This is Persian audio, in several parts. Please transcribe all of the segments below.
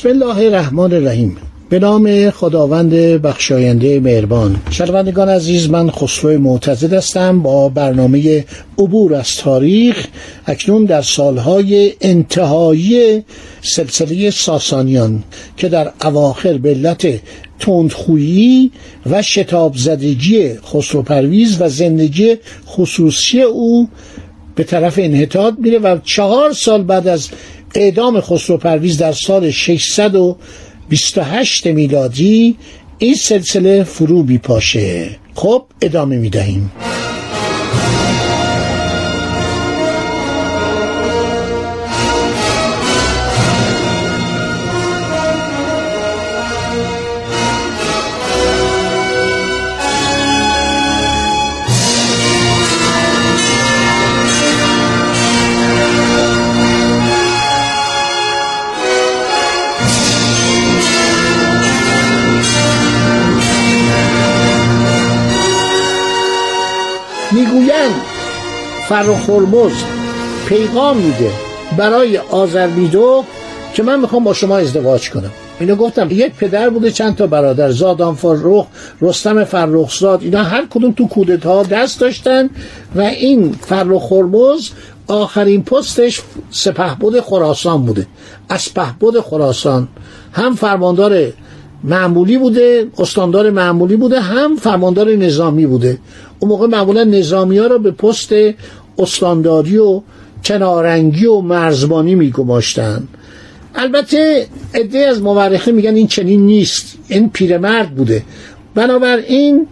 بسم الله الرحمن الرحیم. به نام خداوند بخشاینده مهربان. شنوندگان عزیز من خسرو معتزد هستم. با برنامه عبور از تاریخ اکنون در سالهای انتهایی سلسله ساسانیان که در اواخر به علت تندخویی و شتاب زدگی خسرو پرویز و زندگی خصوصی او به طرف انحطاط میره و چهار سال بعد از اعدام خسرو پرویز در سال 628 میلادی این سلسله فرو بیپاشه خب ادامه می‌دهیم. فرخ هرمز پیغام میده برای آذربیدو که من می‌خوام با شما ازدواج کنم. اینو گفتم یک پدر بوده چند تا برادر زادان فرخ رستم فرخزاد اینا هر کدوم تو کودتا دست داشتن و این فرخ هرمز آخرین پستش سپهبد خراسان بوده. اسپهبد خراسان هم فرماندار معمولی بوده استاندار معمولی بوده هم فرماندار نظامی بوده. اون موقع معمولا نظامی ها را به پست استانداری و کنارنگی و مرزبانی میگماشتن. البته عده از مورخه میگن این چنین نیست. این پیرمرد بوده. بنابراین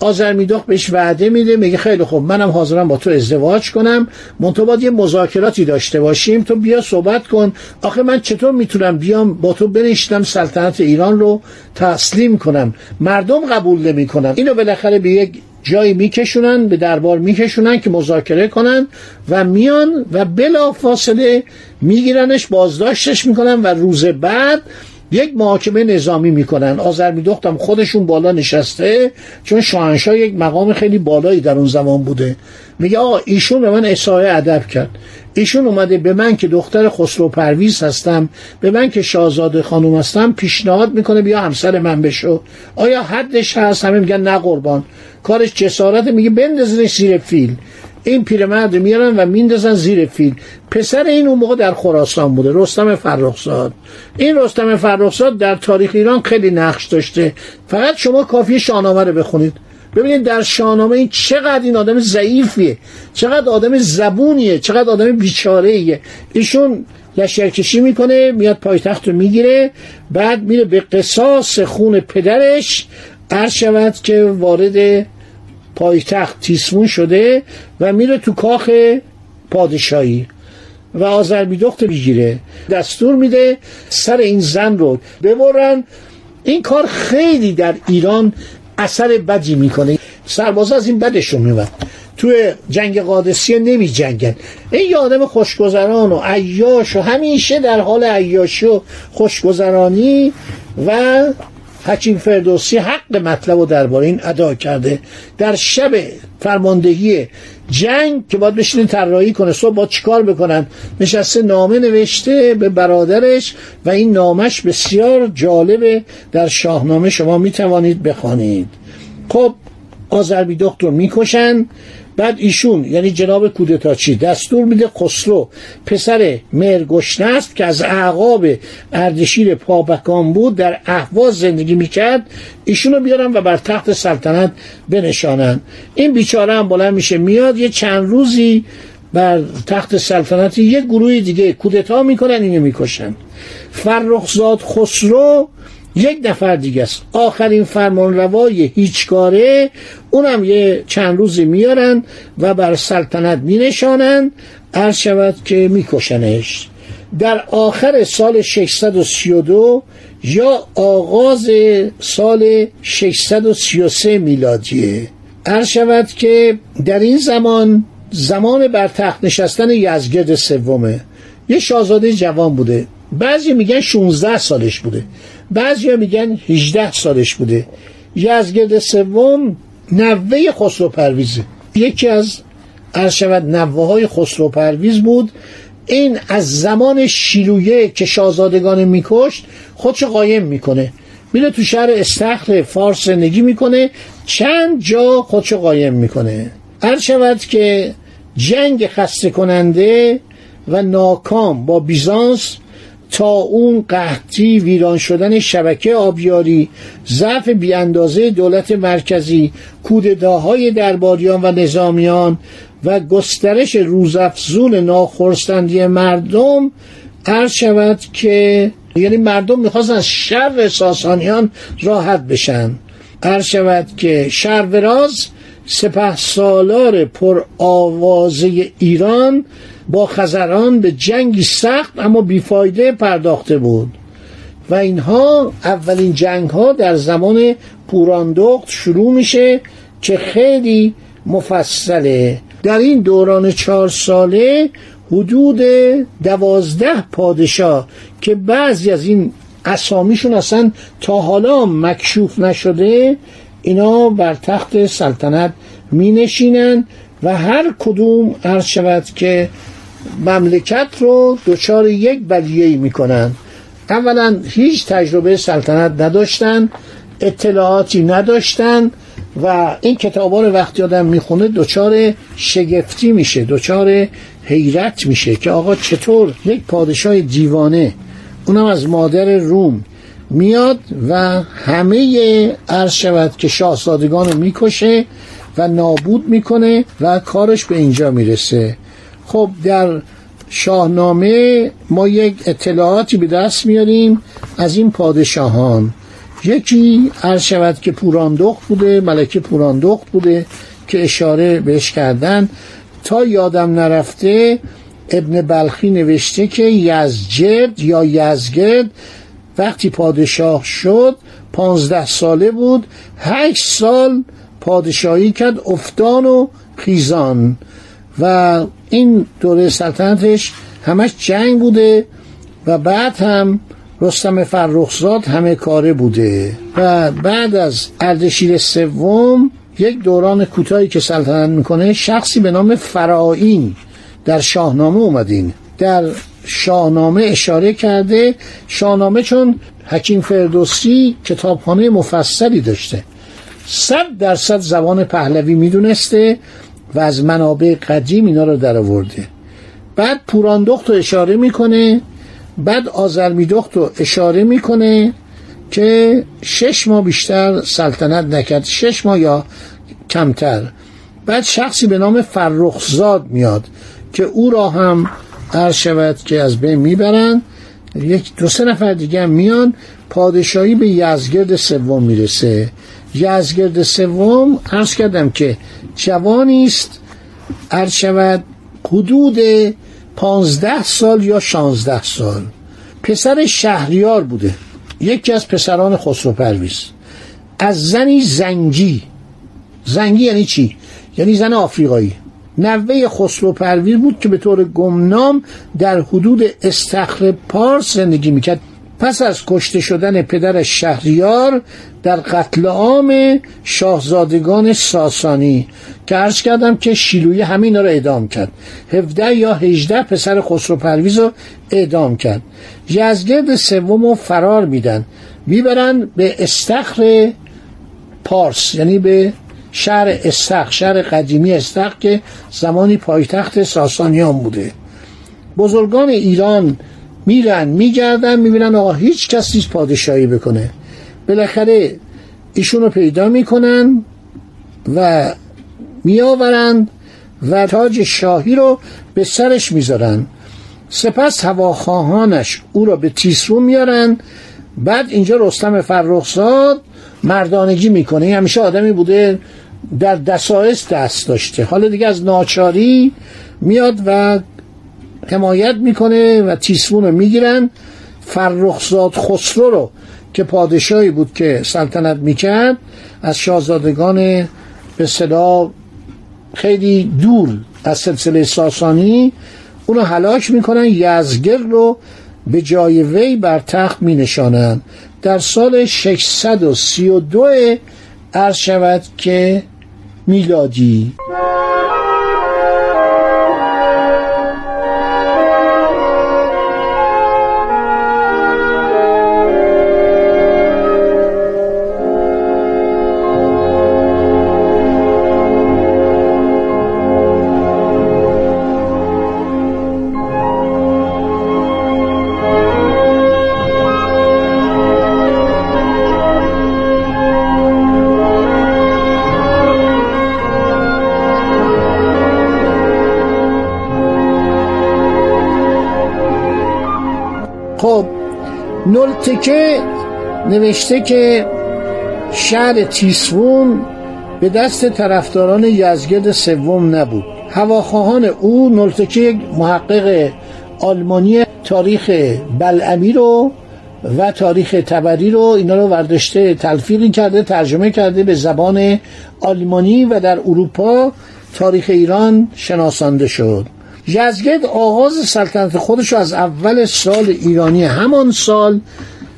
آزرمیداخ بهش وعده میده میگه خیلی خوب منم حاضرم با تو ازدواج کنم. منتها باید یه مذاکراتی داشته باشیم. تو بیا صحبت کن. آخه من چطور می‌تونم بیام با تو بنشتم سلطنت ایران رو تسلیم کنم؟ مردم قبول نمی‌کنن. اینو بالاخره به یک جایی میکشونن به دربار میکشونن که مذاکره کنن و میان و بلا فاصله میگیرنش بازداشتش می‌کنن و روز بعد یک محاکمه نظامی می‌کنن. آذر میدختم خودشون بالا نشسته چون شاهنشاه یک مقام خیلی بالایی در اون زمان بوده. میگه آقا ایشون به من احسای ادب کرد. ایشون اومده به من که دختر خسرو پرویز هستم به من که شاهزاده خانم هستم پیشنهاد می‌کنه بیا همسر من بشو. آیا حدش هست؟ همه میگن نه قربان. کارش جسارت میگه بندازنش زیر فیل. این پیرمرد میارن و میندازن زیر فیل. پسر این اون موقع در خراسان بوده رستم فرخزاد. این رستم فرخزاد در تاریخ ایران خیلی نقش داشته. فقط شما کافی شاهنامه رو بخونید. ببینید در شاهنامه این چقدر این آدم ضعیفیه. چقدر آدم زبونیه. چقدر آدم بیچاره ایه ایشون لشکرکشی می‌کنه میاد پایتخت رو می‌گیره بعد میره به قصاص خون پدرش. عرض شود که وارد پایتخت تیسمون شده و میره تو کاخ پادشاهی و آذربیدخت می‌گیره. دستور میده سر این زن رو ببرن. این کار خیلی در ایران اثر بدی می‌کنه. سربازا از این بدشون میومد توی جنگ قادسیه نمی جنگن این آدم خوشگذران و عیاش و همیشه در حال عیاشی و خوشگذرانی و حکیم فردوسی حق مطلب رو درباره این ادا کرده. در شب فرماندهی جنگ که باید بشینه طراحی کنه صبح با چیکار بکنن؟ نشسته نامه نوشته به برادرش و این نامش بسیار جالبه. در شاهنامه شما می‌توانید بخوانید. خب آذربیدخت رو می‌کشن. بعد ایشون یعنی جناب کودتاچی دستور میده خسرو پسر مرگشنه است که از اعقاب اردشیر پابکان بود در اهواز زندگی می‌کرد ایشون رو بیارن و بر تخت سلطنت بنشانن. این بیچاره هم بلند میشه میاد یه چند روزی بر تخت سلطنتی یک گروه دیگه کودتا می‌کنن اینو می‌کشن. فرخزاد خسرو یک نفر دیگه است. آخرین فرمان روای هیچکاره اونم یه چند روزی میارن و بر سلطنت مینشانن. عرض شود که میکشنش. در آخر سال 632 یا آغاز سال 633 میلادیه. هر شود که در این زمان زمان بر تخت نشستن یزگرد سومه. یه شاهزاده جوان بوده. بعضی میگن 16 سالش بوده. بعضی میگن 18 سالش بوده. یزگرد سوم نوه خسرو پرویزه یکی از شود نوه های خسرو پرویز بود. این از زمان شیلویه که شاهزادگان میکشت خودشو قایم می‌کنه. میره تو شهر استخر فارس زندگی می‌کنه. چند جا خودشو قایم می‌کنه. هر که جنگ خسته کننده و ناکام با بیزانس تا اون قحطی ویران شدن شبکه آبیاری ضعف بیاندازه دولت مرکزی کودتاهای درباریان و نظامیان و گسترش روزافزون ناخرسندی مردم عرض شود که یعنی مردم می‌خواستن از شر ساسانیان راحت بشن. عرض شود که شروراز سپه سالار پر آوازه ایران با خزران به جنگی سخت اما بیفایده پرداخته بود. و اینها اولین جنگ ها در زمان پوراندخت شروع میشه که خیلی مفصله. در این دوران چهار ساله حدود دوازده پادشاه که بعضی از این اسامیشون اصلا تا حالا مکشوف نشده اینا بر تخت سلطنت می نشینن و هر کدوم عرض شود که مملکت رو دچار یک بلیهی می‌کنن. اولا هیچ تجربه سلطنت نداشتن اطلاعاتی نداشتن و این کتابا رو وقتی آدم می‌خونه دچار شگفتی میشه دچار حیرت میشه که آقا چطور یک پادشاه دیوانه اونم از مادر روم میاد و همه عرض شود که شاهزادگان رو می‌کشه و نابود می‌کنه و کارش به اینجا می‌رسه. خب در شاهنامه ما یک اطلاعاتی به دست میاریم از این پادشاهان. یکی عرض شود که پوراندخت بوده ملکه پوراندخت بوده که اشاره بهش کردن. تا یادم نرفته ابن بلخی نوشته که یزجرد یا یزگرد وقتی پادشاه شد پانزده ساله بود هشت سال پادشاهی کرد افتان و خیزان. و این دوره سلطنتش همش جنگ بوده و بعد هم رستم فرخزاد همه کاره بوده و بعد از اردشیر سوم یک دوران کوتاهی که سلطنت می‌کنه شخصی به نام فرائین در شاهنامه اومدین. در شاهنامه اشاره کرده شاهنامه چون حکیم فردوسی کتابخانه مفصلی داشته. صد درصد زبان پهلوی می‌دونسته. و از منابع قدیم اینا رو در آورده. بعد پوراندخت رو اشاره می‌کنه بعد آزرمیدخت رو اشاره می‌کنه که شش ماه بیشتر سلطنت نکرد. شش ماه یا کمتر. بعد شخصی به نام فرخزاد میاد که او را هم عرض شود که از بین می‌برن. یک دو سه نفر دیگه میان. پادشاهی به یزگرد سوم می‌رسه. یزگرد سوم عرض کردم که جوانی است عرض شود حدود پانزده سال یا شانزده سال. پسر شهریار بوده یکی از پسران خسرو پرویز از زنی زنگی زنگی یعنی چی؟ یعنی زن آفریقایی. نوه خسرو پرویز بود که به طور گمنام در حدود استخر پارس زندگی می‌کرد. پس از کشته شدن پدر شهریار در قتل عام شاهزادگان ساسانی که عرض کردم که شیلوی همین را اعدام کرد. 17 یا 18 پسر خسرو پرویز رو اعدام کرد. یزگرد سوم فرار میدن. می‌برن به استخر پارس یعنی به شهر استخ شهر قدیمی استخ که زمانی پایتخت ساسانیان بوده. بزرگان ایران میرن میگردن می‌بینن آقا هیچ کس پادشاهی بکنه. بالاخره ایشون رو پیدا می‌کنن و میآورند و تاج شاهی رو به سرش می‌ذارن. سپس هواخواهانش او را به تیسرو میارن بعد اینجا رستم فرخزاد مردانگی می‌کنه. همیشه آدمی بوده در دسایس دست داشته. حالا دیگه از ناچاری میاد و حمایت می‌کنه و تیسفون رو می‌گیرن. فرخزاد خسرو رو که پادشاهی بود که سلطنت می‌کرد از شاهزادگان به صدا خیلی دور از سلسله ساسانی اونو هلاک می‌کنن یزگر رو به جای وی بر تخت می نشانند در سال 632 عرض شود که میلادی. خب نلتکه نوشته که شهر تیسفون به دست طرفداران یزگرد سوم نبود. هواخواهان او نلتکه محقق آلمانی تاریخ بلعمی رو و تاریخ تبری رو اینا رو ورداشته تلفیقی کرده ترجمه کرده به زبان آلمانی و در اروپا تاریخ ایران شناسانده شد. یزگرد آغاز سلطنت خودش از اول سال ایرانی همان سال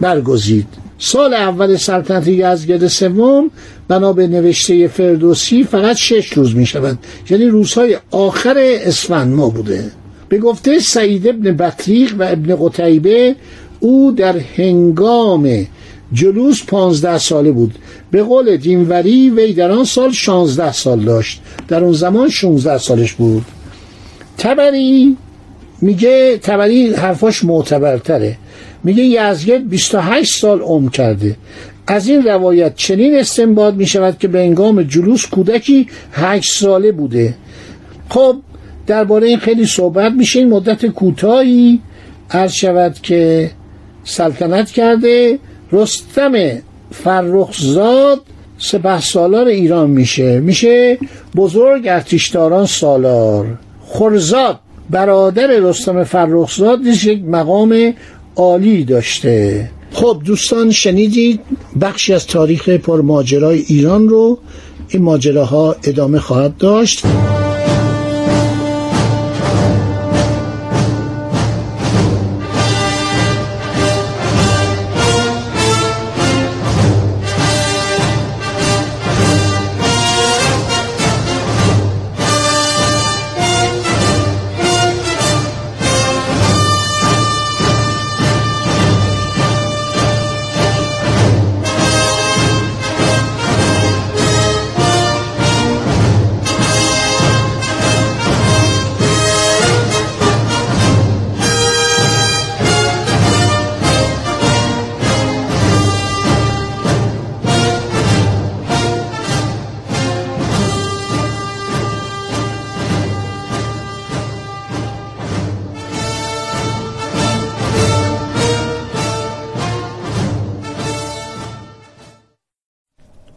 برگزید. سال اول سلطنت یزگرد سوم بنا به نوشته فردوسی فقط شش روز می شود. یعنی روزهای آخر اسفند ما بوده. به گفته سعید ابن بطریق و ابن قتیبه او در هنگام جلوس پانزده ساله بود. به قول دینوری وی در آن سال شانزده سال داشت. در اون زمان 16 سالش بود. تبری میگه تبری حرفاش معتبرتره. میگه یزگرد 28 سال عمر کرده. از این روایت چنین استنباط می شود که به انگام جلوس کودکی 8 ساله بوده. خب درباره این خیلی صحبت میشه. این مدت کوتاهی عرض شود که سلطنت کرده. رستم فرخزاد سپه سالار ایران میشه. میشه بزرگ ارتشداران سالار. خرزاد برادر رستم فرخزاد یک مقام عالی داشته. خب دوستان شنیدید بخشی از تاریخ پرماجرای ایران رو. این ماجراها ادامه خواهد داشت.